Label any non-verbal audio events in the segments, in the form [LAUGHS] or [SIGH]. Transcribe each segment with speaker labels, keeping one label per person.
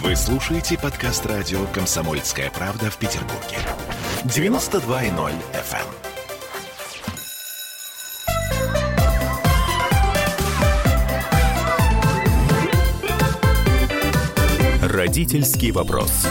Speaker 1: Вы слушаете подкаст радио «Комсомольская правда» в Петербурге. 92.0 FM. Родительский вопрос.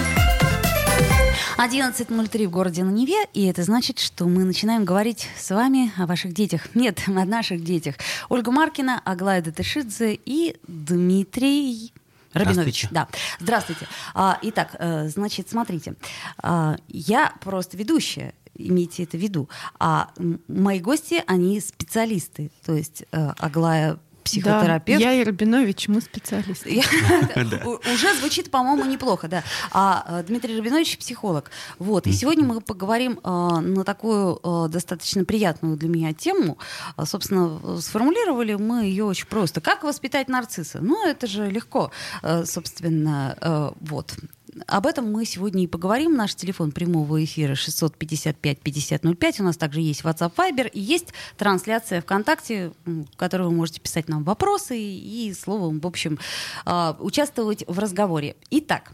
Speaker 2: 11.03 в городе на Неве, и это значит, что мы начинаем говорить с вами о ваших детях. [LAUGHS] Нет, о наших детях. Ольга Маркина, Аглая Датышидзе и Дмитрий Рабинович.
Speaker 3: Здравствуйте.
Speaker 2: Да. Здравствуйте. А, итак, э, значит, смотрите. А, я просто ведущая, имейте это в виду. А мои гости, они специалисты. То есть э, Аглая психотерапевт.
Speaker 4: Да, я и Рабинович, мы специалисты. [LAUGHS]
Speaker 2: Уже звучит, по-моему, неплохо, да. А э, Дмитрий Рабинович психолог. Вот. И сегодня мы поговорим э, на такую э, достаточно приятную для меня тему. А, Собственно, сформулировали мы ее очень просто. Как воспитать нарцисса? Ну, это же легко. Собственно, вот. Об этом мы сегодня и поговорим. Наш телефон прямого эфира 655-5005. У нас также есть WhatsApp Viber и есть трансляция ВКонтакте, в которой вы можете писать нам вопросы и, словом, в общем, а, участвовать в разговоре. Итак,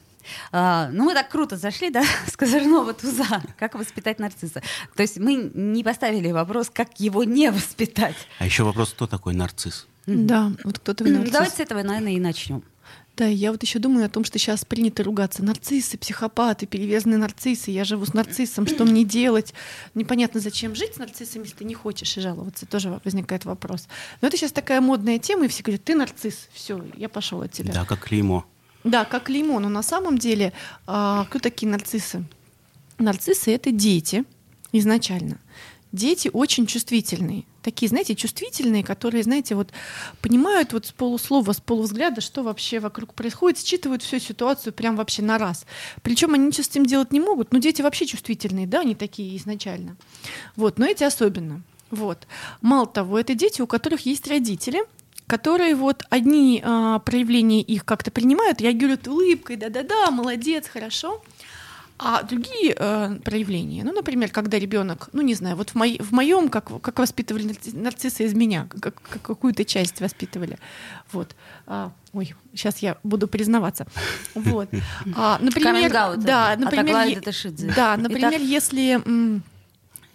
Speaker 2: а, ну, мы так круто зашли, да, [LAUGHS] с козырного туза. Как воспитать нарцисса? То есть мы не поставили вопрос, как его не воспитать.
Speaker 3: А еще вопрос, кто такой нарцисс?
Speaker 4: Да, вот кто-то вы нарцисс.
Speaker 2: Давайте с этого, наверное, и начнем.
Speaker 4: Да, я вот еще думаю о том, что сейчас принято ругаться. Нарциссы, психопаты, перевязанные нарциссы. Я живу с нарциссом, что мне делать? Непонятно, зачем жить с нарциссом, если ты не хочешь и жаловаться. Тоже возникает вопрос. Но это сейчас такая модная тема, и все говорят, ты нарцисс, все, я пошел от тебя.
Speaker 3: Да, как клеймо.
Speaker 4: Да, как лимон. Но на самом деле, а, кто такие нарциссы? Нарциссы — это дети изначально. Дети очень чувствительные. Такие, знаете, чувствительные, которые, знаете, вот понимают вот с полуслова, с полувзгляда, что вообще вокруг происходит, считывают всю ситуацию прям вообще на раз. Причем они ничего с этим делать не могут. Но дети вообще чувствительные, да, они такие изначально. Вот, но эти особенно. Вот. Мало того, это дети, у которых есть родители, которые вот одни а, проявления их как-то принимают, реагируют улыбкой, да-да-да, молодец, хорошо. А другие э, проявления, ну, например, когда ребенок, ну, не знаю, вот в, мои, в моем, как, как воспитывали нарци- нарцисса из меня, как, как какую-то часть воспитывали. Вот. А, ой, сейчас я буду признаваться. Вот. А, например, да, например, да, например,
Speaker 2: Итак.
Speaker 4: если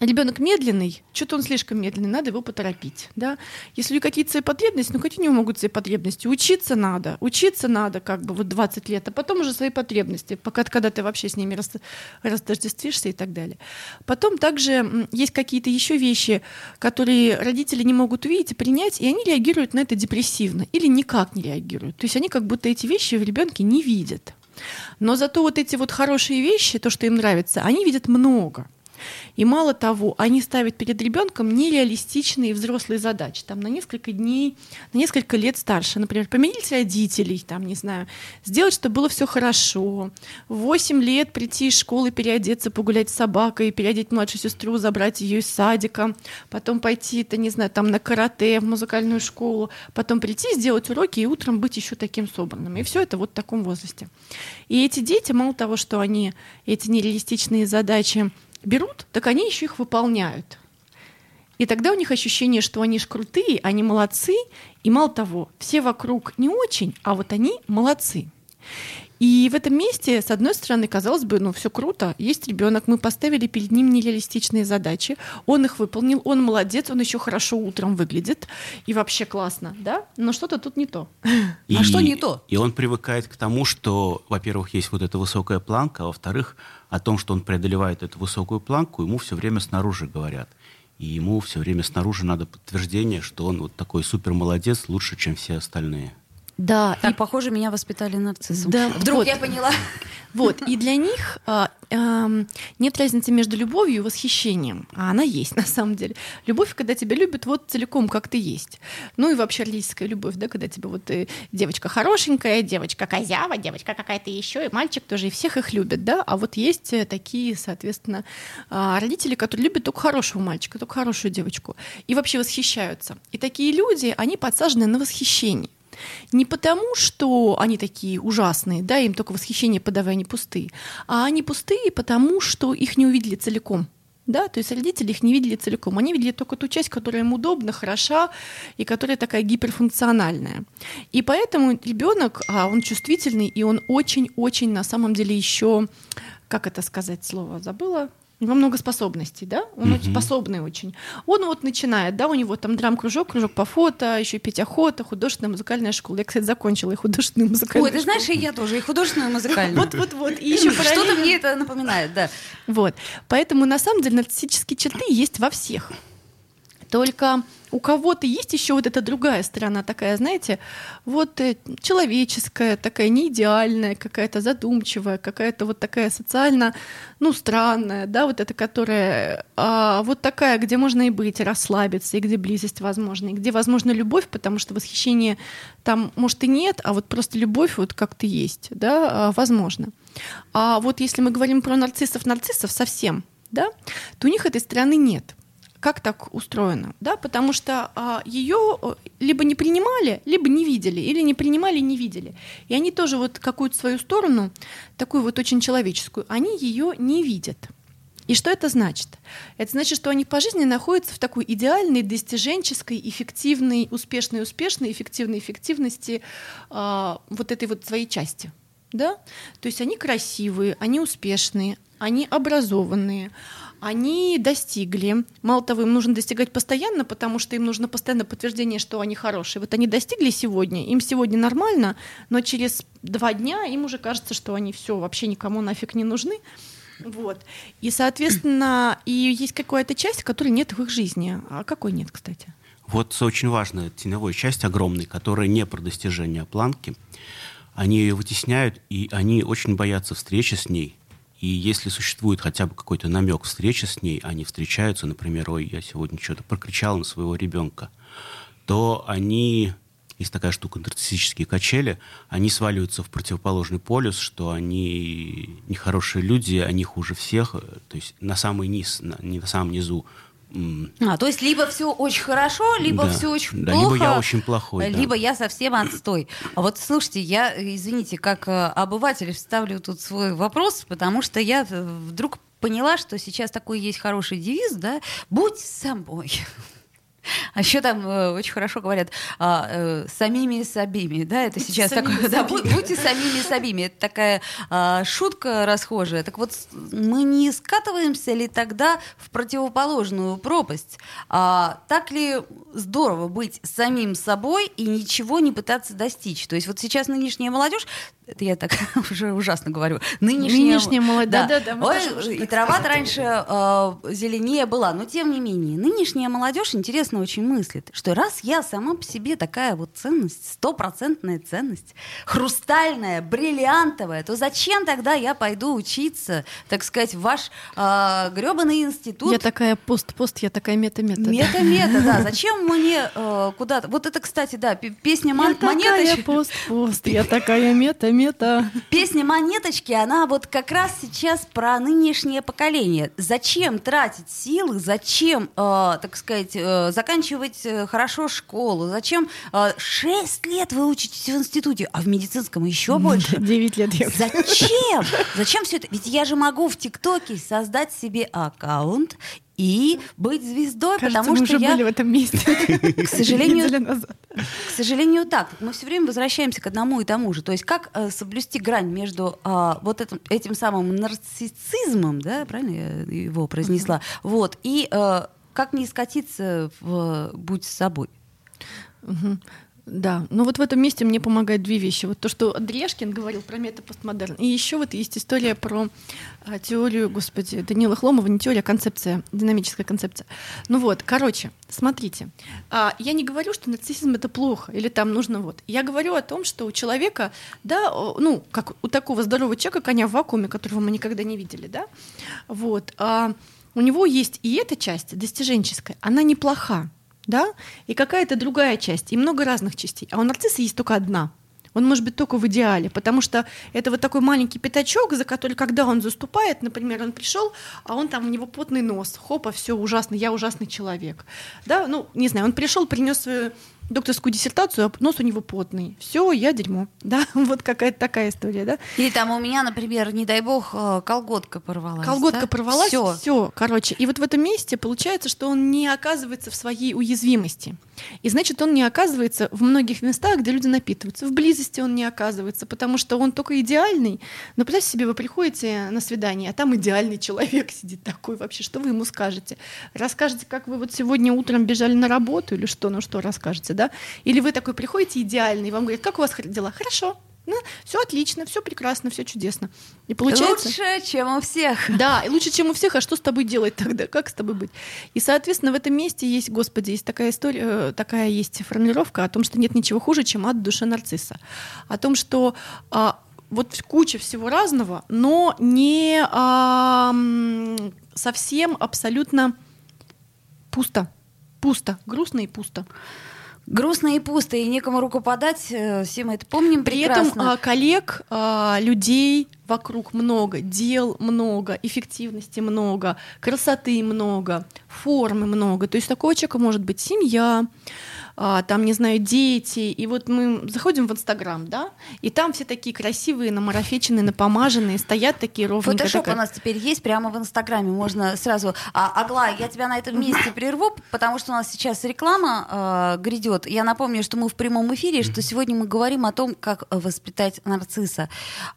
Speaker 4: ребенок медленный, что-то он слишком медленный, надо его поторопить. Да? Если у него какие-то свои потребности, ну какие у него могут свои потребности? Учиться надо, учиться надо как бы вот 20 лет, а потом уже свои потребности, пока когда ты вообще с ними рас, растождествишься и так далее. Потом также есть какие-то еще вещи, которые родители не могут увидеть и принять, и они реагируют на это депрессивно или никак не реагируют. То есть они как будто эти вещи в ребенке не видят. Но зато вот эти вот хорошие вещи, то, что им нравится, они видят много. И мало того, они ставят перед ребенком нереалистичные взрослые задачи. Там на несколько дней, на несколько лет старше. Например, поменять родителей, там, не знаю, сделать, чтобы было все хорошо. В 8 лет прийти из школы, переодеться, погулять с собакой, переодеть младшую сестру, забрать ее из садика, потом пойти, это, не знаю, там на карате, в музыкальную школу, потом прийти, сделать уроки и утром быть еще таким собранным. И все это вот в таком возрасте. И эти дети, мало того, что они эти нереалистичные задачи берут, так они еще их выполняют. И тогда у них ощущение, что они ж крутые, они молодцы, и мало того, все вокруг не очень, а вот они молодцы. И в этом месте, с одной стороны, казалось бы, ну все круто, есть ребенок, мы поставили перед ним нереалистичные задачи, он их выполнил, он молодец, он еще хорошо утром выглядит, и вообще классно, да? Но что-то тут не то.
Speaker 2: А что не то?
Speaker 3: И он привыкает к тому, что, во-первых, есть вот эта высокая планка, а во-вторых, о том, что он преодолевает эту высокую планку, ему все время снаружи говорят. И ему все время снаружи надо подтверждение, что он вот такой супер молодец, лучше, чем все остальные.
Speaker 4: Да,
Speaker 2: Так, похоже, меня воспитали нарциссом.
Speaker 4: Да,
Speaker 2: Вдруг
Speaker 4: вот.
Speaker 2: я поняла. [LAUGHS]
Speaker 4: Вот, и для них а, ам, нет разницы между любовью и восхищением, а она есть [LAUGHS] на самом деле. Любовь, когда тебя любят вот целиком, как ты есть. Ну и вообще родительская любовь, да, когда тебе вот э, девочка хорошенькая, девочка козява, девочка какая-то еще, и мальчик тоже, и всех их любят, да, а вот есть э, такие, соответственно, а, родители, которые любят только хорошего мальчика, только хорошую девочку, и вообще восхищаются. И такие люди, они подсажены на восхищение. Не потому, что они такие ужасные, да, им только восхищение подавай, они пустые, а они пустые, потому что их не увидели целиком. Да, то есть родители их не видели целиком. Они видели только ту часть, которая им удобна, хороша и которая такая гиперфункциональная. И поэтому ребенок, а он чувствительный, и он очень-очень на самом деле еще, как это сказать слово, забыла, у него много способностей, да, он очень способный очень. Он вот начинает, да, у него там драм-кружок, кружок по фото, еще петь охота, художественная музыкальная школа. Я, кстати, закончила и художественную музыкальную
Speaker 2: Ой, ты знаешь, и я тоже, и художественную, и музыкальную.
Speaker 4: Вот, вот, вот. И еще
Speaker 2: Что-то мне это напоминает, да.
Speaker 4: Вот. Поэтому на самом деле нарциссические черты есть во всех. Только у кого-то есть еще вот эта другая сторона, такая, знаете, вот э, человеческая, такая не идеальная, какая-то задумчивая, какая-то вот такая социально, ну, странная, да, вот эта, которая а, вот такая, где можно и быть, расслабиться, и где близость возможна, и где возможна любовь, потому что восхищение там, может, и нет, а вот просто любовь вот как-то есть, да, а, возможно. А вот если мы говорим про нарциссов-нарциссов совсем, да, то у них этой стороны нет. Как так устроено? Да, потому что а, ее э, либо не принимали, либо не видели, или не принимали, не видели. И они тоже вот какую-то свою сторону, такую вот очень человеческую, они ее не видят. И что это значит? Это значит, что они по жизни находятся в такой идеальной, достиженческой, эффективной, успешной, успешной, эффективной эффективности а, вот этой вот своей части. Да? То есть они красивые, они успешные, они образованные, они достигли. Мало того, им нужно достигать постоянно, потому что им нужно постоянно подтверждение, что они хорошие. Вот они достигли сегодня, им сегодня нормально, но через два дня им уже кажется, что они все вообще никому нафиг не нужны. Вот. И, соответственно, и есть какая-то часть, которой нет в их жизни. А какой нет, кстати?
Speaker 3: Вот очень важная теневая часть огромная, которая не про достижение планки. Они ее вытесняют, и они очень боятся встречи с ней. И если существует хотя бы какой-то намек встречи с ней, они встречаются, например, ой, я сегодня что-то прокричал на своего ребенка, то они, есть такая штука, нарциссические качели, они сваливаются в противоположный полюс, что они нехорошие люди, они хуже всех, то есть на самый низ, на- не на самом низу
Speaker 2: А, то есть либо все очень хорошо, либо
Speaker 3: Да.
Speaker 2: все очень
Speaker 3: Да,
Speaker 2: плохо.
Speaker 3: либо я очень плохой, да.
Speaker 2: Либо я совсем отстой. А вот слушайте, я, извините, как э, обыватель вставлю тут свой вопрос, потому что я э, вдруг поняла, что сейчас такой есть хороший девиз, да, будь собой. А еще там э, очень хорошо говорят а, э, самими собими, да, это сейчас
Speaker 4: самими
Speaker 2: такое, да, будь- будьте самими собими, это такая а, шутка расхожая. Так вот, мы не скатываемся ли тогда в противоположную пропасть? А, так ли здорово быть самим собой и ничего не пытаться достичь? То есть вот сейчас нынешняя молодежь, это я так [LAUGHS] уже ужасно говорю, нынешняя,
Speaker 4: Нынешняя молодежь, да-да-да, мы
Speaker 2: Ой,
Speaker 4: тоже можем
Speaker 2: и трава раньше э, зеленее была, но тем не менее, нынешняя молодежь интересно очень мыслит, что раз я сама по себе такая вот ценность, стопроцентная ценность, хрустальная, бриллиантовая, то зачем тогда я пойду учиться, так сказать, в ваш э, гребаный институт?
Speaker 4: Я такая пост-пост, я такая мета-мета. да.
Speaker 2: Мета-мета, да. [LAUGHS] Зачем мне э, куда-то... Вот это, кстати, да, пе- песня
Speaker 4: Я
Speaker 2: Мон-
Speaker 4: такая
Speaker 2: монеточки.
Speaker 4: пост-пост, я такая мета-мета.
Speaker 2: Песня монеточки, она вот как раз сейчас про нынешнее поколение. Зачем тратить силы, зачем, э, так сказать, э, заканчивать э, хорошо школу, зачем э, 6 лет вы учитесь в институте, а в медицинском еще больше? [LAUGHS]
Speaker 4: 9 лет я
Speaker 2: Зачем? [LAUGHS] Зачем все это? Ведь я же могу в ТикТоке создать себе аккаунт и быть звездой,
Speaker 4: Кажется,
Speaker 2: потому
Speaker 4: мы
Speaker 2: что
Speaker 4: уже
Speaker 2: я,
Speaker 4: были в этом месте. [LAUGHS]
Speaker 2: к сожалению, к сожалению, так. Мы все время возвращаемся к одному и тому же. То есть как э, соблюсти грань между а, вот этим, этим самым нарциссизмом, да, правильно я его произнесла, вот, и э, как не скатиться в «будь собой».
Speaker 4: Мгм. Да, ну вот в этом месте мне помогают две вещи. Вот то, что Андрешкин говорил про метапостмодерн. И еще вот есть история про а, теорию, господи, Данила Хломова, не теория, а концепция, динамическая концепция. Ну вот, короче, смотрите. а, я не говорю, что нарциссизм это плохо, или там нужно вот. Я говорю о том, что у человека, да, ну, как у такого здорового человека, коня в вакууме, которого мы никогда не видели, да, вот, а, у него есть и эта часть достиженческая, она неплоха, да, и какая-то другая часть, и много разных частей. А у нарцисса есть только одна. Он может быть только в идеале, потому что это вот такой маленький пятачок, за который, когда он заступает, например, он пришел, а он там у него потный нос, хопа, все ужасно, я ужасный человек, да, ну не знаю, он пришел, принес свою докторскую диссертацию, а нос у него потный. Все, я дерьмо. [LAUGHS] Да, вот какая-то такая история, да.
Speaker 2: Или там у меня, например, не дай бог, э, колготка порвалась.
Speaker 4: Колготка
Speaker 2: да?
Speaker 4: порвалась,
Speaker 2: Всё.
Speaker 4: все, короче. И вот в этом месте получается, что он не оказывается в своей уязвимости. И значит, он не оказывается в многих местах, где люди напитываются. В близости он не оказывается, потому что он только идеальный. Но представьте себе, вы приходите на свидание, а там идеальный человек [LAUGHS] сидит такой вообще. Что вы ему скажете? Расскажете, как вы вот сегодня утром бежали на работу или что? Ну что расскажете, да? Или вы такой приходите идеальный, и вам говорят, как у вас дела? Хорошо. Ну, все отлично, все прекрасно, все чудесно. И получается...
Speaker 2: Лучше, чем у всех.
Speaker 4: Да, и лучше, чем у всех, а что с тобой делать тогда? Как с тобой быть? И, соответственно, в этом месте есть, господи, есть такая история, э, такая есть формулировка о том, что нет ничего хуже, чем в душе нарцисса. О том, что а, вот куча всего разного, но не а, совсем абсолютно пусто. Пусто, грустно и пусто.
Speaker 2: Грустно и пусто, и некому руку подать. э, Все мы это помним
Speaker 4: При
Speaker 2: прекрасно.
Speaker 4: этом а, коллег, а, людей вокруг много, дел много, эффективности много, красоты много, формы много. То есть такого человека может быть семья, там, не знаю, дети. И вот мы заходим в Инстаграм, да, и там все такие красивые, намарафеченные, напомаженные, стоят такие ровненько.
Speaker 2: Фотошоп
Speaker 4: такая-
Speaker 2: у нас теперь есть прямо в Инстаграме. Можно сразу... А, Аглая, я тебя на этом месте прерву, потому что у нас сейчас реклама э, грядет. Я напомню, что мы в прямом эфире, что сегодня мы говорим о том, как воспитать нарцисса.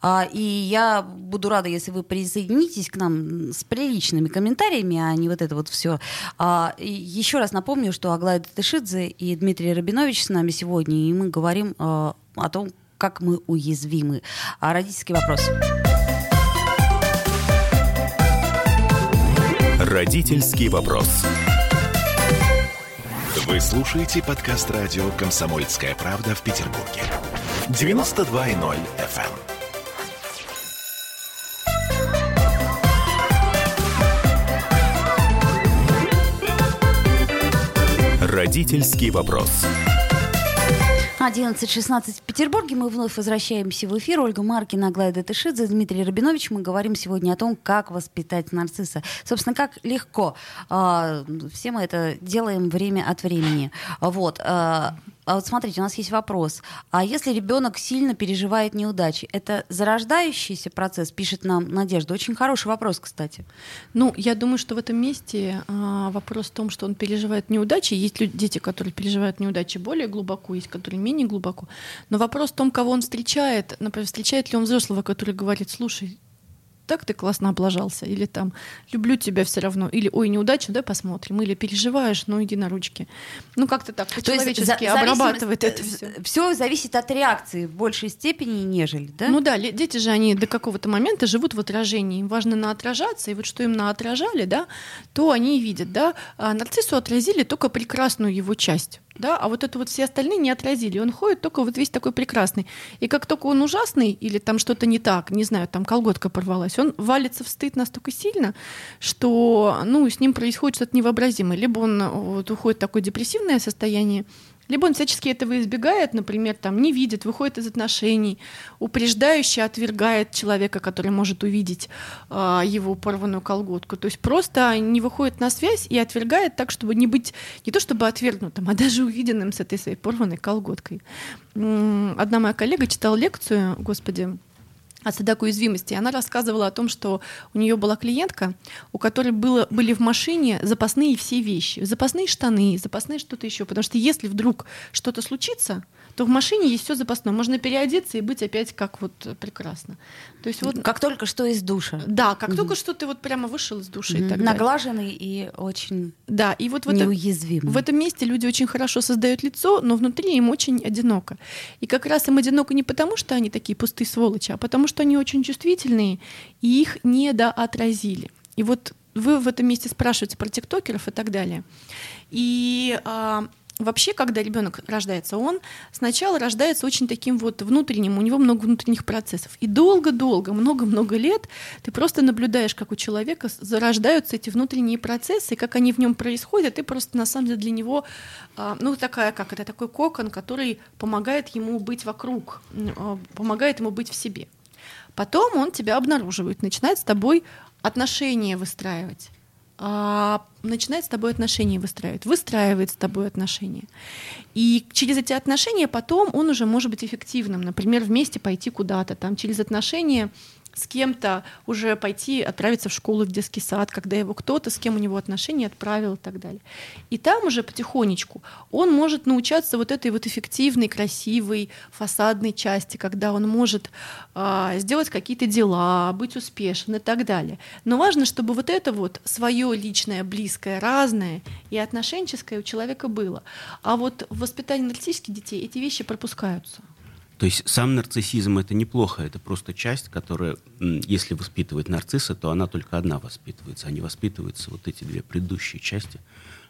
Speaker 2: А, и я буду рада, если вы присоединитесь к нам с приличными комментариями, а не вот это вот все. еще раз напомню, что Аглая Датышидзе и Дмитрий Рабинович с нами сегодня, и мы говорим э, о том, как мы уязвимы. А родительский вопрос.
Speaker 1: Родительский вопрос. Вы слушаете подкаст радио «Комсомольская правда» в Петербурге. 92.0 FM. Родительский вопрос.
Speaker 2: 11.16 в Петербурге. Мы вновь возвращаемся в эфир. Ольга Маркина, Аглая Датышидзе, Дмитрий Рабинович. Мы говорим сегодня о том, как воспитать нарцисса. Собственно, как легко. А, Все мы это делаем время от времени. Вот. А вот смотрите, у нас есть вопрос. А если ребенок сильно переживает неудачи, это зарождающийся процесс, пишет нам Надежда. Очень хороший вопрос, кстати.
Speaker 4: Ну, я думаю, что в этом месте а, вопрос в том, что он переживает неудачи. Есть люди, дети, которые переживают неудачи более глубоко, есть которые менее глубоко. Но вопрос в том, кого он встречает. Например, встречает ли он взрослого, который говорит, слушай, так ты классно облажался, или там люблю тебя все равно, или ой, неудача, давай посмотрим, или переживаешь, ну иди на ручки. Ну как-то так по-человечески обрабатывает это все.
Speaker 2: Все зависит от реакции в большей степени, нежели, да?
Speaker 4: Ну да, дети же, они до какого-то момента живут в отражении. Им важно наотражаться, и вот что им наотражали, да, то они и видят, да. А нарциссу отразили только прекрасную его часть. Да, а вот это вот все остальные не отразили. Он ходит только вот весь такой прекрасный. И как только он ужасный или там что-то не так, не знаю, там колготка порвалась, он валится в стыд настолько сильно, что ну, с ним происходит что-то невообразимое. Либо он э, вот, уходит в такое депрессивное состояние, либо он всячески этого избегает, например, там, не видит, выходит из отношений, упреждающе отвергает человека, который может увидеть а, его порванную колготку. То есть просто не выходит на связь и отвергает так, чтобы не быть не то чтобы отвергнутым, а даже увиденным с этой своей порванной колготкой. Одна моя коллега читала лекцию, господи, о садах уязвимости. Она рассказывала о том, что у нее была клиентка, у которой было, были в машине запасные все вещи. Запасные штаны, запасные что-то еще. Потому что если вдруг что-то случится, то в машине есть все запасное. Можно переодеться и быть опять как вот прекрасно. То есть вот,
Speaker 2: Как только что из душа.
Speaker 4: да, как только что ты вот прямо вышел из души и так.
Speaker 2: Наглаженный и очень
Speaker 4: Да, и вот в этом, в этом месте люди очень хорошо создают лицо, но внутри им очень одиноко. И как раз им одиноко не потому, что они такие пустые сволочи, а потому что они очень чувствительные, и их недоотразили. И вот вы в этом месте спрашиваете про тиктокеров и так далее. И а, вообще, когда ребенок рождается, он сначала рождается очень таким вот внутренним, у него много внутренних процессов. И долго-долго, много-много лет ты просто наблюдаешь, как у человека зарождаются эти внутренние процессы, и как они в нем происходят, ты просто на самом деле для него, а, ну такая, как это, такой кокон, который помогает ему быть вокруг, а, помогает ему быть в себе. Потом он тебя обнаруживает, начинает с тобой отношения выстраивать. А, начинает с тобой отношения выстраивать, выстраивает с тобой отношения. И через эти отношения потом он уже может быть эффективным. Например, вместе пойти куда-то, там через отношения с кем-то уже пойти, отправиться в школу, в детский сад, когда его кто-то, с кем у него отношения отправил и так далее. И там уже потихонечку он может научаться вот этой вот эффективной, красивой, фасадной части, когда он может а, сделать какие-то дела, быть успешен и так далее. Но важно, чтобы вот это вот свое личное, близкое, разное и отношенческое у человека было. А вот в воспитании нарциссических детей эти вещи пропускаются.
Speaker 3: То есть сам нарциссизм это неплохо, это просто часть, которая, если воспитывать нарцисса, то она только одна воспитывается, а не воспитываются вот эти две предыдущие части,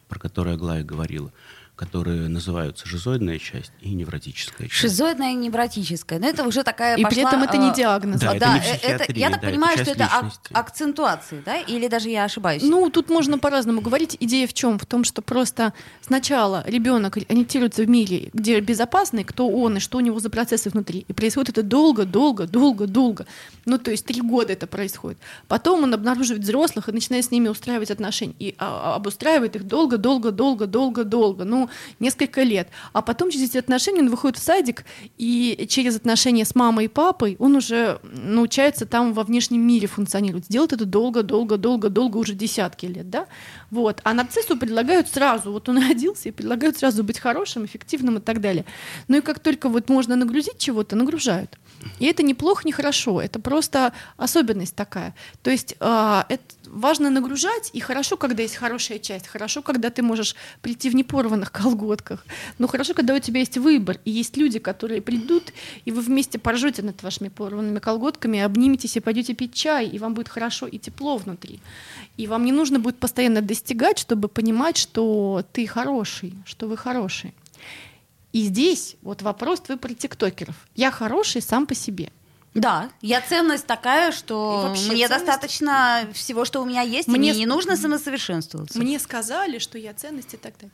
Speaker 3: про которые Аглая говорила которые называются шизоидная часть и невротическая часть.
Speaker 2: Шизоидная и невротическая. Но это уже такая
Speaker 4: И
Speaker 2: пошла,
Speaker 4: при этом это не
Speaker 2: а,
Speaker 4: диагноз.
Speaker 3: Да,
Speaker 2: Да,
Speaker 3: это не
Speaker 2: э,
Speaker 3: психиатрия,
Speaker 2: я так
Speaker 3: да, это
Speaker 2: понимаю,
Speaker 3: часть
Speaker 2: что это ак-
Speaker 3: личности.
Speaker 2: акцентуации, да? Или даже я ошибаюсь?
Speaker 4: Ну, тут можно по-разному говорить. Идея в чем? В том, что просто сначала ребенок ориентируется в мире, где безопасный, кто он и что у него за процессы внутри. И происходит это долго, долго, долго, долго. Ну, то есть три года это происходит. Потом он обнаруживает взрослых и начинает с ними устраивать отношения. И а, а, обустраивает их долго, долго, долго, долго, долго. Ну, несколько лет. А потом через эти отношения он выходит в садик, и через отношения с мамой и папой он уже научается там во внешнем мире функционировать. Делает это долго, долго, долго, долго, уже десятки лет, да? Вот. А нарциссу предлагают сразу, вот он [LAUGHS] родился, и предлагают сразу быть хорошим, эффективным и так далее. Ну и как только вот можно нагрузить чего-то, нагружают. И это неплохо, не хорошо, это просто особенность такая. То есть а, это важно нагружать, и хорошо, когда есть хорошая часть, хорошо, когда ты можешь прийти в непорванных [LAUGHS] колготках, но хорошо, когда у тебя есть выбор, и есть люди, которые придут, и вы вместе поржете над вашими порванными колготками, обниметесь и пойдете пить чай, и вам будет хорошо и тепло внутри. И вам не нужно будет постоянно достигать, чтобы понимать, что ты хороший, что вы хороший. И здесь вот вопрос твой про тиктокеров. Я хороший сам по себе.
Speaker 2: Да, я ценность такая, что мне
Speaker 4: ценность-
Speaker 2: достаточно всего, что у меня есть,
Speaker 4: Мне
Speaker 2: мне не нужно самосовершенствоваться.
Speaker 4: Мне сказали, что я ценность и так далее.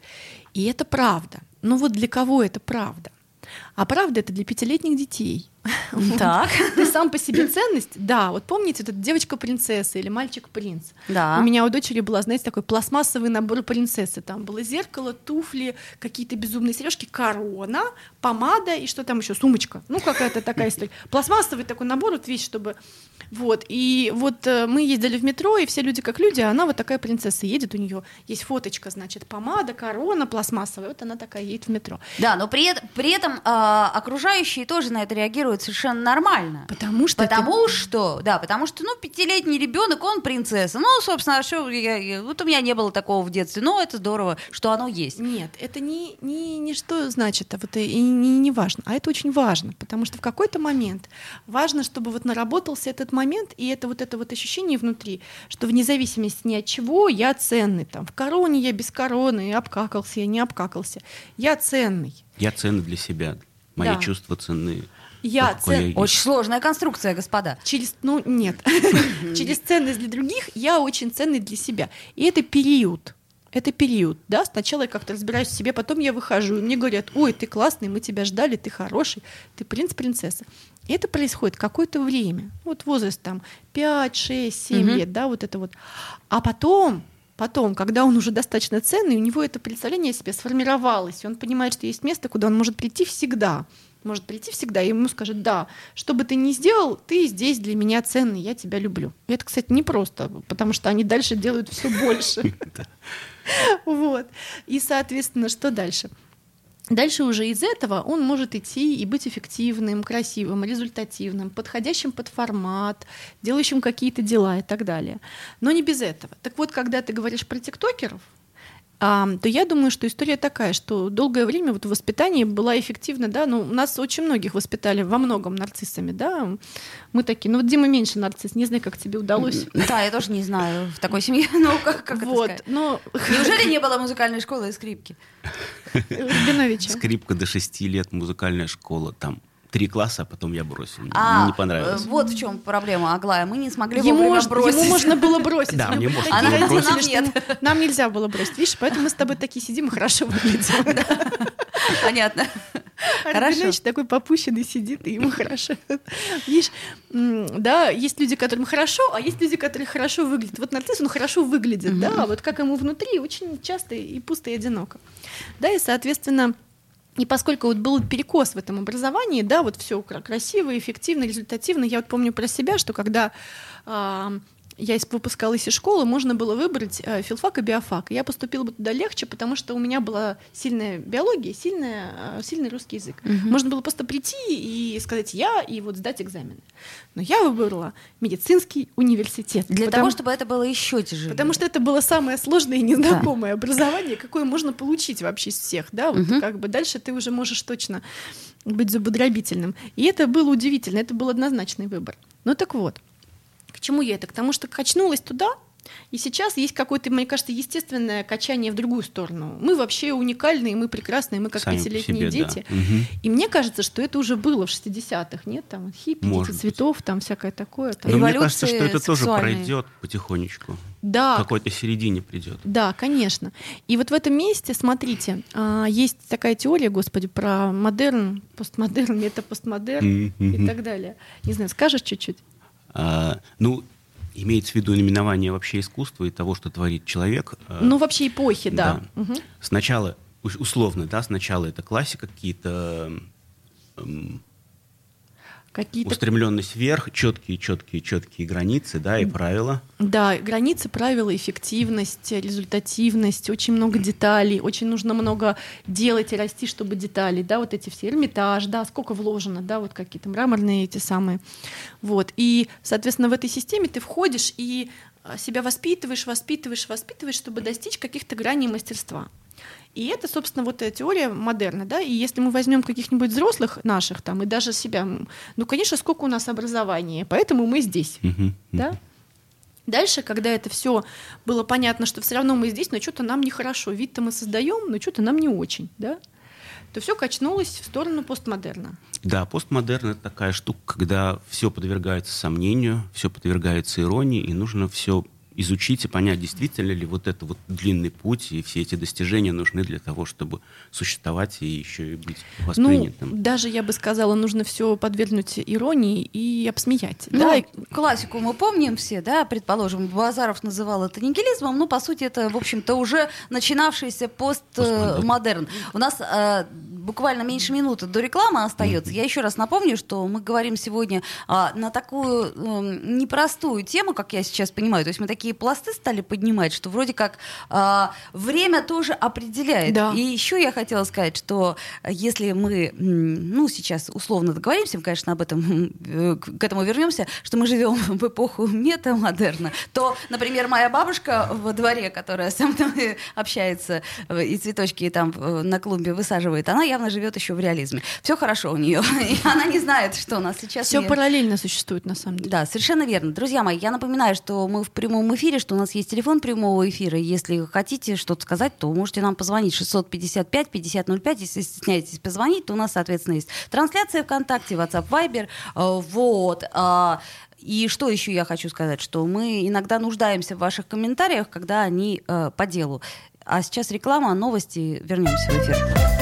Speaker 4: И это правда. Но вот для кого это правда? А правда это для пятилетних детей. [LAUGHS]
Speaker 2: Так,
Speaker 4: Ты сам по себе ценность? Да, вот помните, это девочка-принцесса или мальчик-принц.
Speaker 2: да.
Speaker 4: У меня у дочери была, знаете, такой пластмассовый набор принцессы. Там было зеркало, туфли, какие-то безумные сережки, корона, помада и что там еще, сумочка. Ну, какая-то такая история. Пластмассовый такой набор, вот вещь, чтобы... Вот, и вот э, мы ездили в метро, и все люди как люди, а она вот такая принцесса едет, у нее есть фоточка, значит, помада, корона пластмассовая, вот она такая едет в метро.
Speaker 2: Да, но при, при этом а, окружающие тоже на это реагируют совершенно нормально.
Speaker 4: Потому что это-
Speaker 2: Потому что, да, потому что, ну, пятилетний ребенок, он принцесса. Ну, собственно, а что я- я- вот у меня не было такого в детстве. Но это здорово, что оно есть.
Speaker 4: Нет, это не, не, не что значит, а вот и не, не важно, а это очень важно, потому что в какой-то момент важно, чтобы вот наработался этот момент, и это вот это вот ощущение внутри, что вне зависимости ни от чего я ценный, там, в короне я без короны, обкакался я, не обкакался, я ценный.
Speaker 3: Я ценный для себя. Мои
Speaker 4: Да.
Speaker 3: чувства ценны.
Speaker 4: Я
Speaker 3: какой
Speaker 4: цен-.
Speaker 2: Очень сложная конструкция, господа.
Speaker 4: Через, ну нет, [LAUGHS] через ценность для других я очень ценный для себя. И это период. Это период, да, сначала я как-то разбираюсь в себе, потом я выхожу, и мне говорят, ой, ты классный, мы тебя ждали, ты хороший, ты принц, принцесса. И это происходит какое-то время, вот возраст там 5, 6, 7
Speaker 2: Мгм.
Speaker 4: лет, да, вот это вот. А потом, потом, когда он уже достаточно ценный, у него это представление о себе сформировалось, и он понимает, что есть место, куда он может прийти всегда, может прийти всегда, и ему скажет, да, что бы ты ни сделал, ты здесь для меня ценный, я тебя люблю. И это, кстати, непросто, потому что они дальше делают все больше. [LAUGHS] Вот. И, соответственно, что дальше? Дальше уже из этого он может идти и быть эффективным, красивым, результативным, подходящим под формат, делающим какие-то дела и так далее. Но не без этого. Так вот, когда ты говоришь про тиктокеров, то я думаю, что история такая, что долгое время вот в воспитании была эффективна, да, ну, нас очень многих воспитали во многом нарциссами, да, мы такие, ну, вот Дима меньше нарцисс, не знаю, как тебе удалось.
Speaker 2: Да, я тоже не знаю в такой [LAUGHS] семье. Ну, как, как
Speaker 4: вот,
Speaker 2: это сказать?
Speaker 4: но [LAUGHS]
Speaker 2: Неужели не было музыкальной школы и скрипки?
Speaker 4: Рабиновича.
Speaker 3: Скрипка до 6 лет, музыкальная школа, там три класса, а потом я бросил.
Speaker 2: А,
Speaker 3: не понравилось.
Speaker 2: э, Вот в чем проблема, Аглая. Мы не смогли
Speaker 4: Ему,
Speaker 2: вовремя бросить.
Speaker 4: ему можно было бросить.
Speaker 3: Да, мне можно
Speaker 4: такие
Speaker 2: было бросить. Нам нет.
Speaker 4: Нам нельзя было бросить. Видишь, поэтому мы с тобой такие сидим и хорошо выглядим.
Speaker 2: Понятно.
Speaker 4: А
Speaker 2: Хорошо.
Speaker 4: Такой попущенный сидит, и ему хорошо. Видишь, да, есть люди, которым хорошо, а есть люди, которые хорошо выглядят. Вот нарцисс, он хорошо выглядит, да, а вот как ему внутри, очень часто и пусто, и одиноко. Да, и, соответственно, и поскольку вот был перекос в этом образовании, да, вот все красиво, эффективно, результативно, я вот помню про себя, что когда а, я выпускалась из школы, можно было выбрать э, филфак и биофак. Я поступила бы туда легче, потому что у меня была сильная биология, сильная, э, сильный русский язык. Можно было просто прийти и сказать «я» и вот сдать экзамены. Но я выбрала медицинский университет.
Speaker 2: Для
Speaker 4: потому-
Speaker 2: того, чтобы это было еще тяжелее.
Speaker 4: Потому что это было самое сложное и незнакомое образование, какое можно получить вообще из всех, да, вот
Speaker 2: Мгм.
Speaker 4: как бы дальше ты уже можешь точно быть зубодробительным. И это было удивительно, это был однозначный выбор. Ну так вот, чему я это? К тому, что качнулась туда, и сейчас есть какое-то, мне кажется, естественное качание в другую сторону. Мы вообще уникальные, мы прекрасные, мы как
Speaker 3: Сами
Speaker 4: пятилетние
Speaker 3: себе, да.
Speaker 4: дети.
Speaker 3: Мгм.
Speaker 4: И мне кажется, что это уже было в 60-х, нет? Там хиппи,
Speaker 3: Может
Speaker 4: дети
Speaker 3: быть.
Speaker 4: цветов, там всякое такое. там.
Speaker 3: Но мне кажется, что это тоже пройдет потихонечку.
Speaker 4: Да,
Speaker 3: В какой-то середине придет.
Speaker 4: Да, конечно. И вот в этом месте, смотрите, а, есть такая теория, господи, про модерн, постмодерн, [LAUGHS] метапостмодерн и
Speaker 3: Мгм.
Speaker 4: так далее. Не знаю, скажешь чуть-чуть?
Speaker 3: А, ну, имеется в виду наименование вообще искусства и того, что творит человек. А,
Speaker 4: Ну, вообще эпохи, да.
Speaker 3: да.
Speaker 4: Мгм.
Speaker 3: Сначала, ус- условно, да, сначала это классика, какие-то
Speaker 4: Какие-то
Speaker 3: устремленность вверх, четкие, четкие, четкие границы, да, и правила.
Speaker 4: Да, границы, правила, эффективность, результативность, очень много деталей, очень нужно много делать и расти, чтобы детали, да, вот эти все, Эрмитаж, да, сколько вложено, да, вот какие-то мраморные эти самые, вот, и, соответственно, в этой системе ты входишь и а, себя воспитываешь, воспитываешь, воспитываешь, чтобы достичь каких-то граней мастерства. И это, собственно, вот эта теория модерна, да, и если мы возьмем каких-нибудь взрослых наших там, и даже себя, ну, конечно, сколько у нас образования, поэтому мы здесь,
Speaker 3: Мгм.
Speaker 4: да? Дальше, когда это все было понятно, что все равно мы здесь, но что-то нам нехорошо, вид-то мы создаем, но что-то нам не очень, да? то все качнулось в сторону постмодерна.
Speaker 3: Да, постмодерн это такая штука, когда все подвергается сомнению, все подвергается иронии, и нужно все изучить и понять, действительно ли вот это вот длинный путь и все эти достижения нужны для того, чтобы существовать и еще и быть
Speaker 4: Ну,
Speaker 3: воспринятым.
Speaker 4: даже я бы сказала, нужно все подвергнуть иронии и обсмеять.
Speaker 2: Ну,
Speaker 4: да,
Speaker 2: классику мы помним все, да, предположим, Базаров называл это нигилизмом, но по сути это, в общем-то, уже начинавшийся
Speaker 3: Постмодерн.
Speaker 2: постмодерн. У нас э, буквально меньше минуты до рекламы остается. Я еще раз напомню, что мы говорим сегодня а, на такую эм, непростую тему, как я сейчас понимаю. То есть мы такие пласты стали поднимать, что вроде как а, время тоже определяет.
Speaker 4: Да.
Speaker 2: И еще я хотела сказать, что если мы, ну, сейчас условно договоримся, мы, конечно, об этом, [LAUGHS] э, к к этому вернемся, что мы живем [LAUGHS] в эпоху метамодерна, то, например, моя бабушка во дворе, которая со мной [LAUGHS] общается э, и цветочки там э, на клумбе высаживает, она явно живет еще в реализме. Все хорошо у нее, [LAUGHS] и она не знает, что у нас сейчас.
Speaker 4: все параллельно существует на самом деле.
Speaker 2: да, совершенно верно. Друзья мои, я напоминаю, что мы в прямом эфире, что у нас есть телефон прямого эфира. Если хотите что-то сказать, то можете нам позвонить 655-5005. Если стесняетесь позвонить, то у нас, соответственно, есть трансляция ВКонтакте, WhatsApp, Viber. Э, Вот. А, И что еще я хочу сказать, что мы иногда нуждаемся в ваших комментариях, когда они э, по делу. А сейчас реклама, новости. Вернемся в эфир.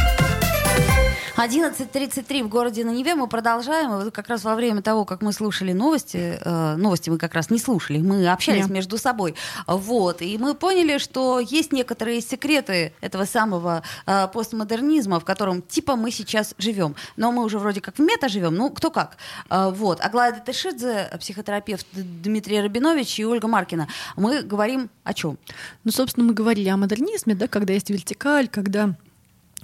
Speaker 2: 11.33 в городе на Неве. Мы продолжаем. И вот как раз во время того, как мы слушали новости, э, новости мы как раз не слушали, мы общались
Speaker 4: Нет.
Speaker 2: между собой. Вот. И мы поняли, что есть некоторые секреты этого самого э, постмодернизма, в котором типа мы сейчас живем. Но мы уже вроде как в мета живем. Ну, кто как. Э, вот. Аглая Тешидзе, психотерапевт Дмитрий Рабинович и Ольга Маркина. Мы говорим о чем?
Speaker 4: Ну, собственно, мы говорили о модернизме, да, когда есть вертикаль, когда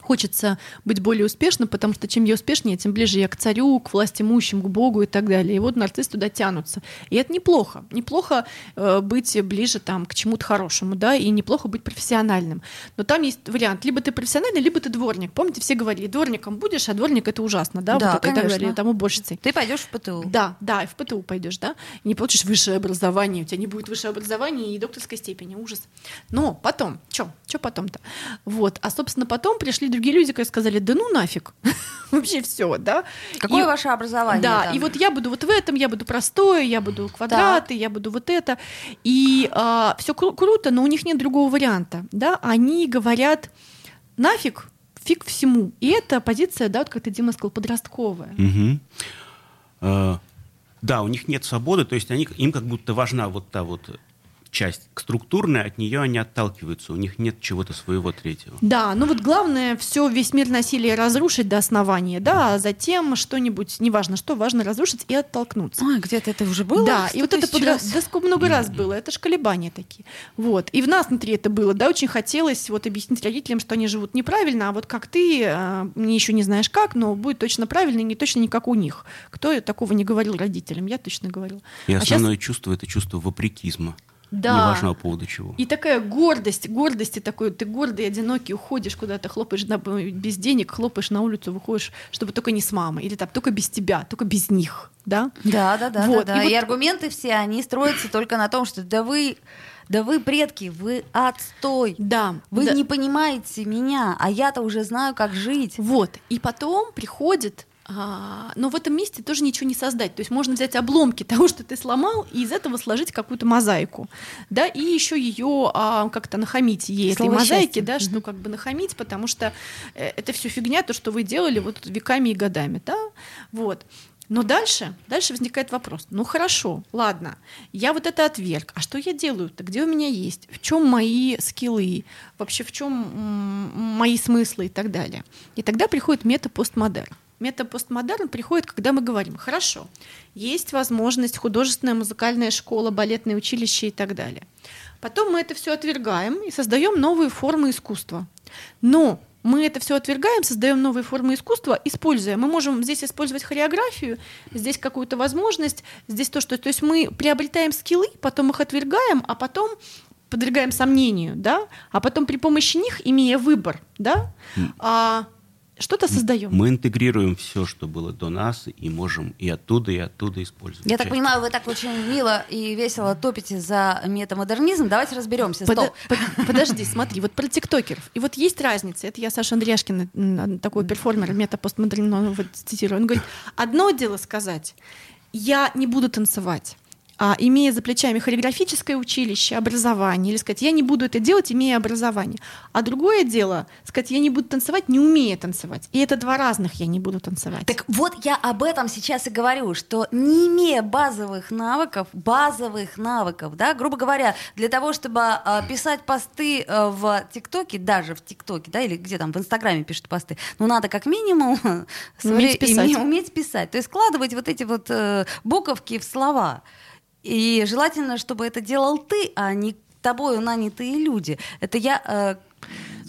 Speaker 4: хочется быть более успешным, потому что чем я успешнее, тем ближе я к царю, к власти имущим, к Богу и так далее. И вот нарциссы туда тянутся. И это неплохо. Неплохо э, быть ближе там, к чему-то хорошему, да, и неплохо быть профессиональным. Но там есть вариант. Либо ты профессиональный, либо ты дворник. Помните, все говорили, дворником будешь, а дворник это ужасно, да,
Speaker 2: Да,
Speaker 4: вот это и так далее, там уборщицей.
Speaker 2: Ты пойдешь в ПТУ.
Speaker 4: Да, да, и в ПТУ пойдешь, да, и не получишь высшее образование, у тебя не будет высшего образования и докторской степени, ужас. Но потом, что, что потом-то? Вот, а собственно потом пришли другие люди, которые сказали, да ну нафиг, [LAUGHS] вообще все, да.
Speaker 2: Какое
Speaker 4: И-
Speaker 2: ваше образование?
Speaker 4: да,
Speaker 2: там?
Speaker 4: и вот я буду вот в этом, я буду простое, я буду квадраты, я буду вот это. И все круто, но у них нет другого варианта. Да? Они говорят нафиг, фиг всему. И это позиция, да, вот как ты, Дима сказал, подростковая.
Speaker 3: Мгм. Э, Да, у них нет свободы, то есть они, им как будто важна вот та вот часть структурная, от нее они отталкиваются, у них нет чего-то своего третьего.
Speaker 4: Да, ну вот главное все, весь мир насилия разрушить до основания, да, а затем что-нибудь, неважно что, важно разрушить и оттолкнуться.
Speaker 2: Ой, где-то это уже было?
Speaker 4: Да, и вот это подра...
Speaker 2: сейчас?
Speaker 4: да сколько много раз было, это ж колебания такие. Вот. И в нас внутри это было, да, очень хотелось вот объяснить родителям, что они живут неправильно, а вот как ты, а, не еще не знаешь как, но будет точно правильно и не точно не как у них. Кто такого не говорил родителям? Я точно говорила.
Speaker 3: И
Speaker 4: А
Speaker 3: основное чувство это чувство вопрекизма.
Speaker 4: Да.
Speaker 3: Неважно по поводу чего.
Speaker 4: И такая гордость, гордость и такой, ты гордый, одинокий, уходишь куда-то, хлопаешь на- без денег, хлопаешь на улицу, выходишь, чтобы только не с мамой, или там только без тебя, только без них, да?
Speaker 2: Да, да, да,
Speaker 4: Вот,
Speaker 2: да, да.
Speaker 4: и
Speaker 2: И,
Speaker 4: вот-
Speaker 2: аргументы все, они строятся только на том, что да вы, да вы предки, вы отстой.
Speaker 4: Да.
Speaker 2: Вы
Speaker 4: да.
Speaker 2: не понимаете меня, а я-то уже знаю, как жить.
Speaker 4: Вот. И потом приходит а, но в этом месте тоже ничего не создать. То есть можно взять обломки [LAUGHS] того, что ты сломал, и из этого сложить какую-то мозаику. Да, и еще ее а, как-то нахамить ей этой
Speaker 2: Слово
Speaker 4: мозаики,
Speaker 2: счастье.
Speaker 4: да, что как бы нахамить, потому что э, это все фигня, то, что вы делали вот веками и годами, да, вот. Но дальше, дальше возникает вопрос. Ну хорошо, ладно, я вот это отверг. А что я делаю-то? Где у меня есть? В чем мои скиллы? Вообще в чем мои смыслы и так далее? И тогда приходит мета-постмодерн. Мета-постмодерн приходит, когда мы говорим, хорошо, есть возможность художественная, музыкальная школа, балетное училище и так далее. Потом мы это все отвергаем и создаем новые формы искусства. Но мы это все отвергаем, создаем новые формы искусства, используя. Мы можем здесь использовать хореографию, здесь какую-то возможность, здесь то, что... То есть мы приобретаем скиллы, потом их отвергаем, а потом подвергаем сомнению, да, а потом при помощи них, имея выбор, да, а, что-то создаем.
Speaker 3: Мы интегрируем все, что было до нас, и можем и оттуда, и оттуда использовать.
Speaker 2: Я так
Speaker 3: часть.
Speaker 2: понимаю, вы так очень мило и весело топите за метамодернизм. Давайте разберемся.
Speaker 4: Подо-
Speaker 2: Стоп.
Speaker 4: под- Подожди, смотри, вот про тиктокеров. И вот есть разница. Это я Саша Андреашкина, м, такой перформер, мета-постмодерн, он вот цитирую. Он говорит, одно дело сказать, я не буду танцевать, а, имея за плечами хореографическое училище, образование, или сказать, я не буду это делать, имея образование. А другое дело, сказать, я не буду танцевать, не умея танцевать. И это два разных я не буду танцевать.
Speaker 2: Так вот я об этом сейчас и говорю, что не имея базовых навыков, базовых навыков, да, грубо говоря, для того, чтобы а, писать посты а, в ТикТоке, даже в ТикТоке, да, или где там в Инстаграме пишут посты, ну надо как минимум [LAUGHS] свои-
Speaker 4: писать.
Speaker 2: уметь писать, то есть складывать вот эти вот э, буковки в слова. И желательно, чтобы это делал ты, а не тобою нанятые люди. Это я э,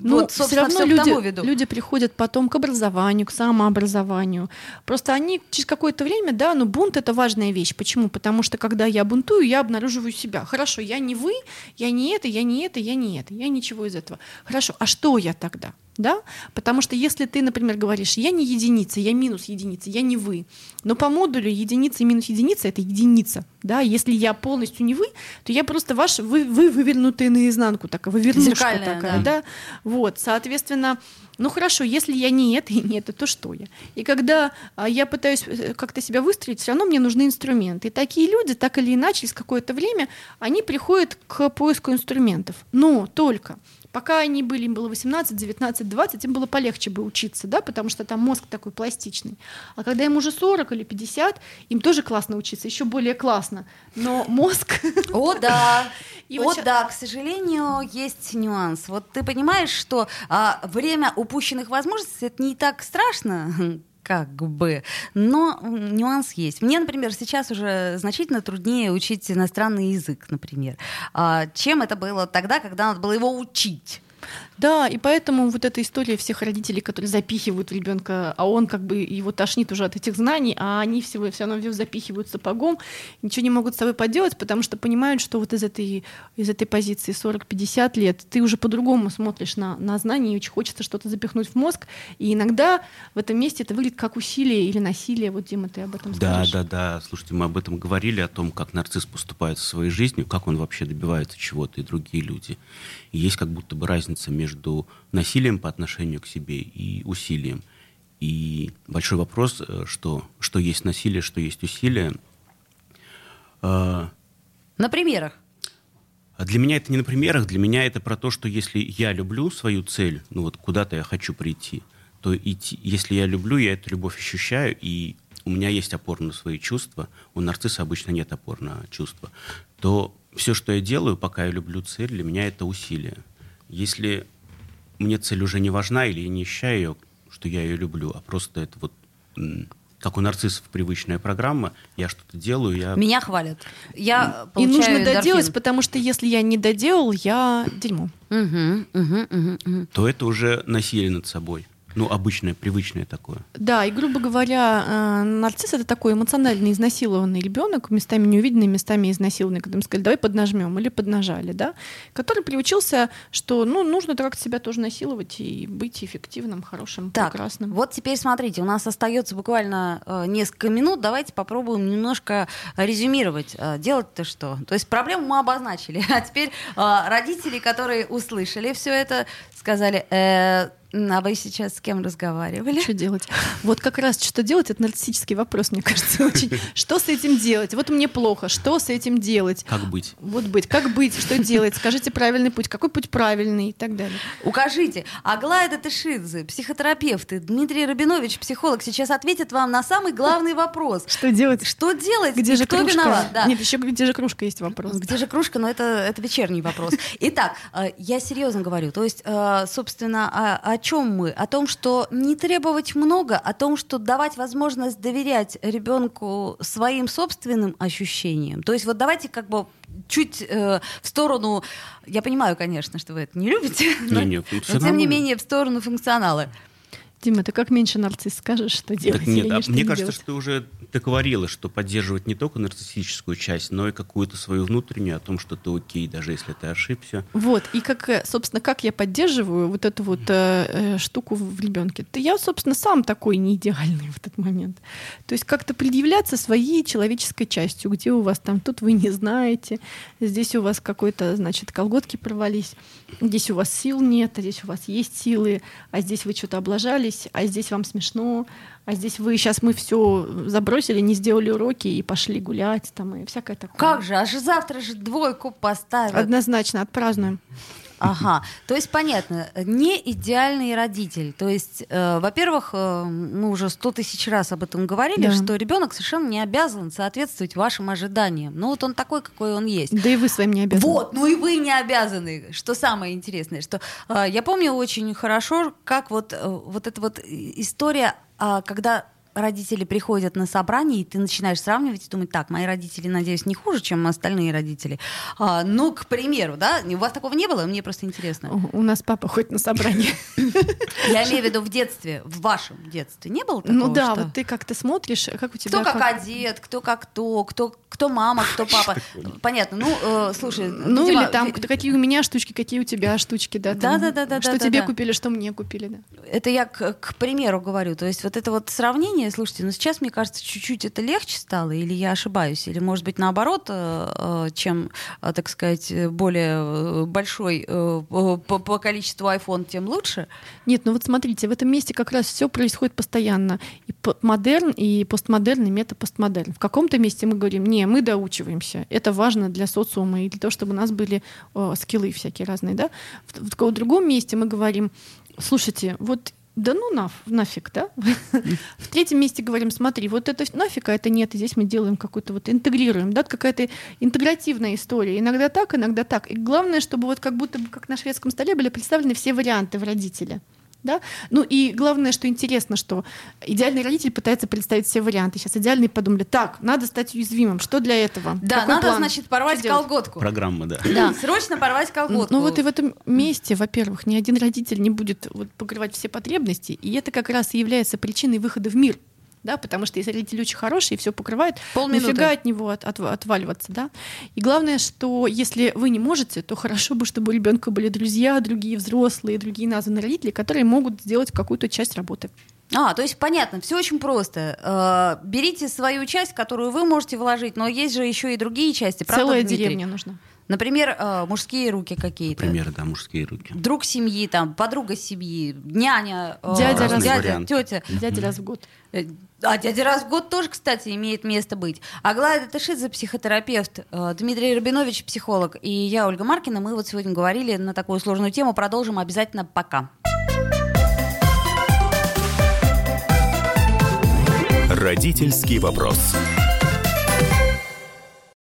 Speaker 4: Ну,
Speaker 2: вот,
Speaker 4: все равно
Speaker 2: всё к
Speaker 4: люди, люди приходят потом к образованию, к самообразованию. Просто они через какое-то время, да, ну бунт это важная вещь. Почему? Потому что когда я бунтую, я обнаруживаю себя. Хорошо, я не вы, я не это, я не это, я не это, я ничего из этого. Хорошо, а что я тогда? Да? Потому что если ты, например, говоришь, я не единица, я минус единица, я не вы, но по модулю единица и минус единица это единица. Да? Если я полностью не вы, то я просто ваш, вы, вы вывернутые наизнанку, такая, вывернушка такая,
Speaker 2: да.
Speaker 4: да. Вот, соответственно, ну хорошо, если я не это и не это, то что я? И когда а, я пытаюсь э, как-то себя выстроить, все равно мне нужны инструменты. И такие люди, так или иначе, через какое-то время, они приходят к поиску инструментов. Но только Пока они были, им было 18, 19, 20, им было полегче бы учиться, да, потому что там мозг такой пластичный. А когда им уже 40 или 50, им тоже классно учиться, еще более классно. Но мозг... [LAUGHS]
Speaker 2: О, да.
Speaker 4: И
Speaker 2: О, да, к сожалению, есть нюанс. Вот ты понимаешь, что а, время упущенных возможностей это не так страшно, как бы, но нюанс есть. Мне, например, сейчас уже значительно труднее учить иностранный язык, например, а, чем это было тогда, когда надо было его учить.
Speaker 4: Да, и поэтому вот эта история всех родителей, которые запихивают ребенка, а он как бы его тошнит уже от этих знаний, а они всего все равно запихивают сапогом, ничего не могут с собой поделать, потому что понимают, что вот из этой, из этой позиции 40-50 лет ты уже по-другому смотришь на, на знания, и очень хочется что-то запихнуть в мозг, и иногда в этом месте это выглядит как усилие или насилие. Вот, Дима, ты об этом скажешь?
Speaker 3: Да, да, да. Слушайте, мы об этом говорили, о том, как нарцисс поступает со своей жизнью, как он вообще добивается чего-то, и другие люди. И есть как будто бы разница между насилием по отношению к себе и усилием. И большой вопрос, э, что, что есть насилие, что есть усилие.
Speaker 2: А, на примерах.
Speaker 3: А для меня это не на примерах, для меня это про то, что если я люблю свою цель, ну вот куда-то я хочу прийти, то идти, если я люблю, я эту любовь ощущаю, и у меня есть опора на свои чувства, у нарцисса обычно нет опор на чувства, то все, что я делаю, пока я люблю цель, для меня это усилие. Если мне цель уже не важна или я не ощущаю ее, что я ее люблю, а просто это вот как у нарциссов привычная программа, я что-то делаю, я...
Speaker 2: Меня хвалят. Я
Speaker 4: И нужно доделать, потому что если я не доделал, я дерьмо.
Speaker 2: Угу, угу, угу, угу.
Speaker 3: То это уже насилие над собой. Ну, обычное, привычное такое.
Speaker 4: Да, и, грубо говоря, э, нарцисс — это такой эмоционально изнасилованный ребенок, местами неувиденный, местами изнасилованный, когда мы сказали, давай поднажмем, или поднажали, да, который приучился, что, ну, нужно как-то себя тоже насиловать и быть эффективным, хорошим,
Speaker 2: так,
Speaker 4: прекрасным.
Speaker 2: вот теперь смотрите, у нас остается буквально э, несколько минут, давайте попробуем немножко резюмировать. Э, делать-то что? То есть проблему мы обозначили, [LAUGHS] а теперь э, родители, которые услышали все это, сказали, э, а вы сейчас с кем разговаривали?
Speaker 4: Что делать? Вот как раз что делать, это нарциссический вопрос, мне кажется, [LAUGHS] очень. Что с этим делать? Вот мне плохо, что с этим делать?
Speaker 3: Как быть?
Speaker 4: Вот быть, как быть, что делать? Скажите правильный путь, какой путь правильный и так далее.
Speaker 2: Укажите. Аглая Датышидзе, психотерапевт, и Дмитрий Рабинович, психолог, сейчас ответят вам на самый главный вопрос.
Speaker 4: Что делать?
Speaker 2: Что делать?
Speaker 4: Где же
Speaker 2: кто
Speaker 4: кружка?
Speaker 2: виноват?
Speaker 4: Да. Нет, еще где же кружка есть вопрос.
Speaker 2: Где же кружка? Но это, это вечерний вопрос. [LAUGHS] Итак, э, я серьезно говорю. То есть, э, собственно, о, о чем мы? О том, что не требовать много, о том, что давать возможность доверять ребенку своим собственным ощущениям. То есть вот давайте как бы чуть э, в сторону, я понимаю, конечно, что вы это не любите, [LAUGHS] но,
Speaker 3: не, не,
Speaker 2: но тем не менее в сторону функционала.
Speaker 4: Дима, ты как меньше нарцисс скажешь, что делать?
Speaker 3: Так нет,
Speaker 4: или
Speaker 3: а
Speaker 4: что
Speaker 3: мне
Speaker 4: не
Speaker 3: кажется,
Speaker 4: делать?
Speaker 3: что ты уже договорила, что поддерживать не только нарциссическую часть, но и какую-то свою внутреннюю о том, что ты окей, даже если ты ошибся.
Speaker 4: Вот, и как, э, собственно, как я поддерживаю вот эту вот э, э, штуку в ребенке? Да я, собственно, сам такой не идеальный [LAUGHS] в этот момент. То есть как-то предъявляться своей человеческой частью, где у вас там, тут вы не знаете, здесь у вас какой-то, значит, колготки порвались, здесь у вас сил нет, а здесь у вас есть силы, а здесь вы что-то облажались, а здесь вам смешно, а здесь вы сейчас мы все забросили, не сделали уроки и пошли гулять там и всякое такое.
Speaker 2: Как же, аж завтра же двойку поставят.
Speaker 4: Однозначно, отпразднуем.
Speaker 2: Ага, то есть понятно, не идеальный родитель. То есть, э, во-первых, э, мы уже сто тысяч раз об этом говорили,
Speaker 4: Да.
Speaker 2: что ребенок совершенно не обязан соответствовать вашим ожиданиям. Ну вот он такой, какой он есть.
Speaker 4: Да и вы своим не обязаны.
Speaker 2: Вот, ну и вы не обязаны. Что самое интересное, что э, я помню очень хорошо, как вот, э, вот эта вот история, а, когда родители приходят на собрание, и ты начинаешь сравнивать и думать, так, мои родители, надеюсь, не хуже, чем остальные родители. А, ну, к примеру, да, у вас такого не было, мне просто интересно.
Speaker 4: У у нас папа ходит на собрание. [LAUGHS]
Speaker 2: Я имею в виду в детстве, в вашем детстве не было такого?
Speaker 4: Ну да,
Speaker 2: что-
Speaker 4: вот ты как-то смотришь, как у тебя...
Speaker 2: Кто как одет, кто как то, кто, кто мама, кто папа. Понятно. Ну, э, слушай,
Speaker 4: Ну
Speaker 2: видимо,
Speaker 4: или там,
Speaker 2: ви-
Speaker 4: кто- какие у меня штучки, какие у тебя штучки, да?
Speaker 2: Да-да-да-да-да-да-да.
Speaker 4: Что тебе купили, что мне купили, да.
Speaker 2: это я к, к примеру говорю. То есть вот это вот сравнение, слушайте, ну сейчас, мне кажется, чуть-чуть это легче стало, или я ошибаюсь, или, может быть, наоборот, э, э, чем, э, так сказать, э, более э, большой э, по, количеству iPhone, тем лучше.
Speaker 4: Нет, ну вот смотрите, в этом месте как раз все происходит постоянно. И модерн, и постмодерн, и метапостмодерн. В каком-то месте мы говорим, не, мы доучиваемся. Это важно для социума и для того, чтобы у нас были о, скиллы всякие разные, да. В, в таком другом месте мы говорим, слушайте, вот да ну наф, нафиг, да? [LAUGHS] В третьем месте говорим, смотри, вот это нафиг, а это нет, и здесь мы делаем какую-то вот интегрируем, да, какая-то интегративная история. Иногда так, иногда так. И главное, чтобы вот как будто бы как на шведском столе были представлены все варианты в родителя. Да? Ну и главное, что интересно, что идеальный родитель пытается представить все варианты. Сейчас идеальные подумали, так, надо стать уязвимым. Что для этого?
Speaker 2: Да,
Speaker 4: Какой
Speaker 2: надо,
Speaker 4: план?
Speaker 2: значит, порвать
Speaker 4: Что делать?
Speaker 2: колготку.
Speaker 3: Программа, да.
Speaker 2: Да. [LAUGHS] Срочно порвать колготку.
Speaker 4: Ну вот и в этом месте, во-первых, ни один родитель не будет вот покрывать все потребности, и это как раз и является причиной выхода в мир. Да, потому что если родитель очень хороший и все покрывает,
Speaker 2: Полминуты.
Speaker 4: нафига от него от- от- отваливаться, да? И главное, что если вы не можете, то хорошо бы, чтобы у ребенка были друзья, другие взрослые, другие названные родители, которые могут сделать какую-то часть работы.
Speaker 2: А, то есть понятно, все очень просто. Э, берите свою часть, которую вы можете вложить, но есть же еще и другие части. Правда,
Speaker 4: Целая
Speaker 2: Дмитрий?
Speaker 4: деревня нужна.
Speaker 2: Например, э, мужские руки какие-то.
Speaker 3: Например, да, мужские руки.
Speaker 2: Друг семьи, там, подруга семьи, няня, э,
Speaker 4: Дядя
Speaker 3: Разные
Speaker 2: дядя, тетя.
Speaker 4: Дядя раз в год.
Speaker 2: А дядя раз в год тоже, кстати, имеет место быть. Аглая Датышидзе, психотерапевт, э, Дмитрий Рабинович, психолог, и я, Ольга Маркина. Мы вот сегодня говорили на такую сложную тему. Продолжим обязательно пока.
Speaker 1: Родительский вопрос.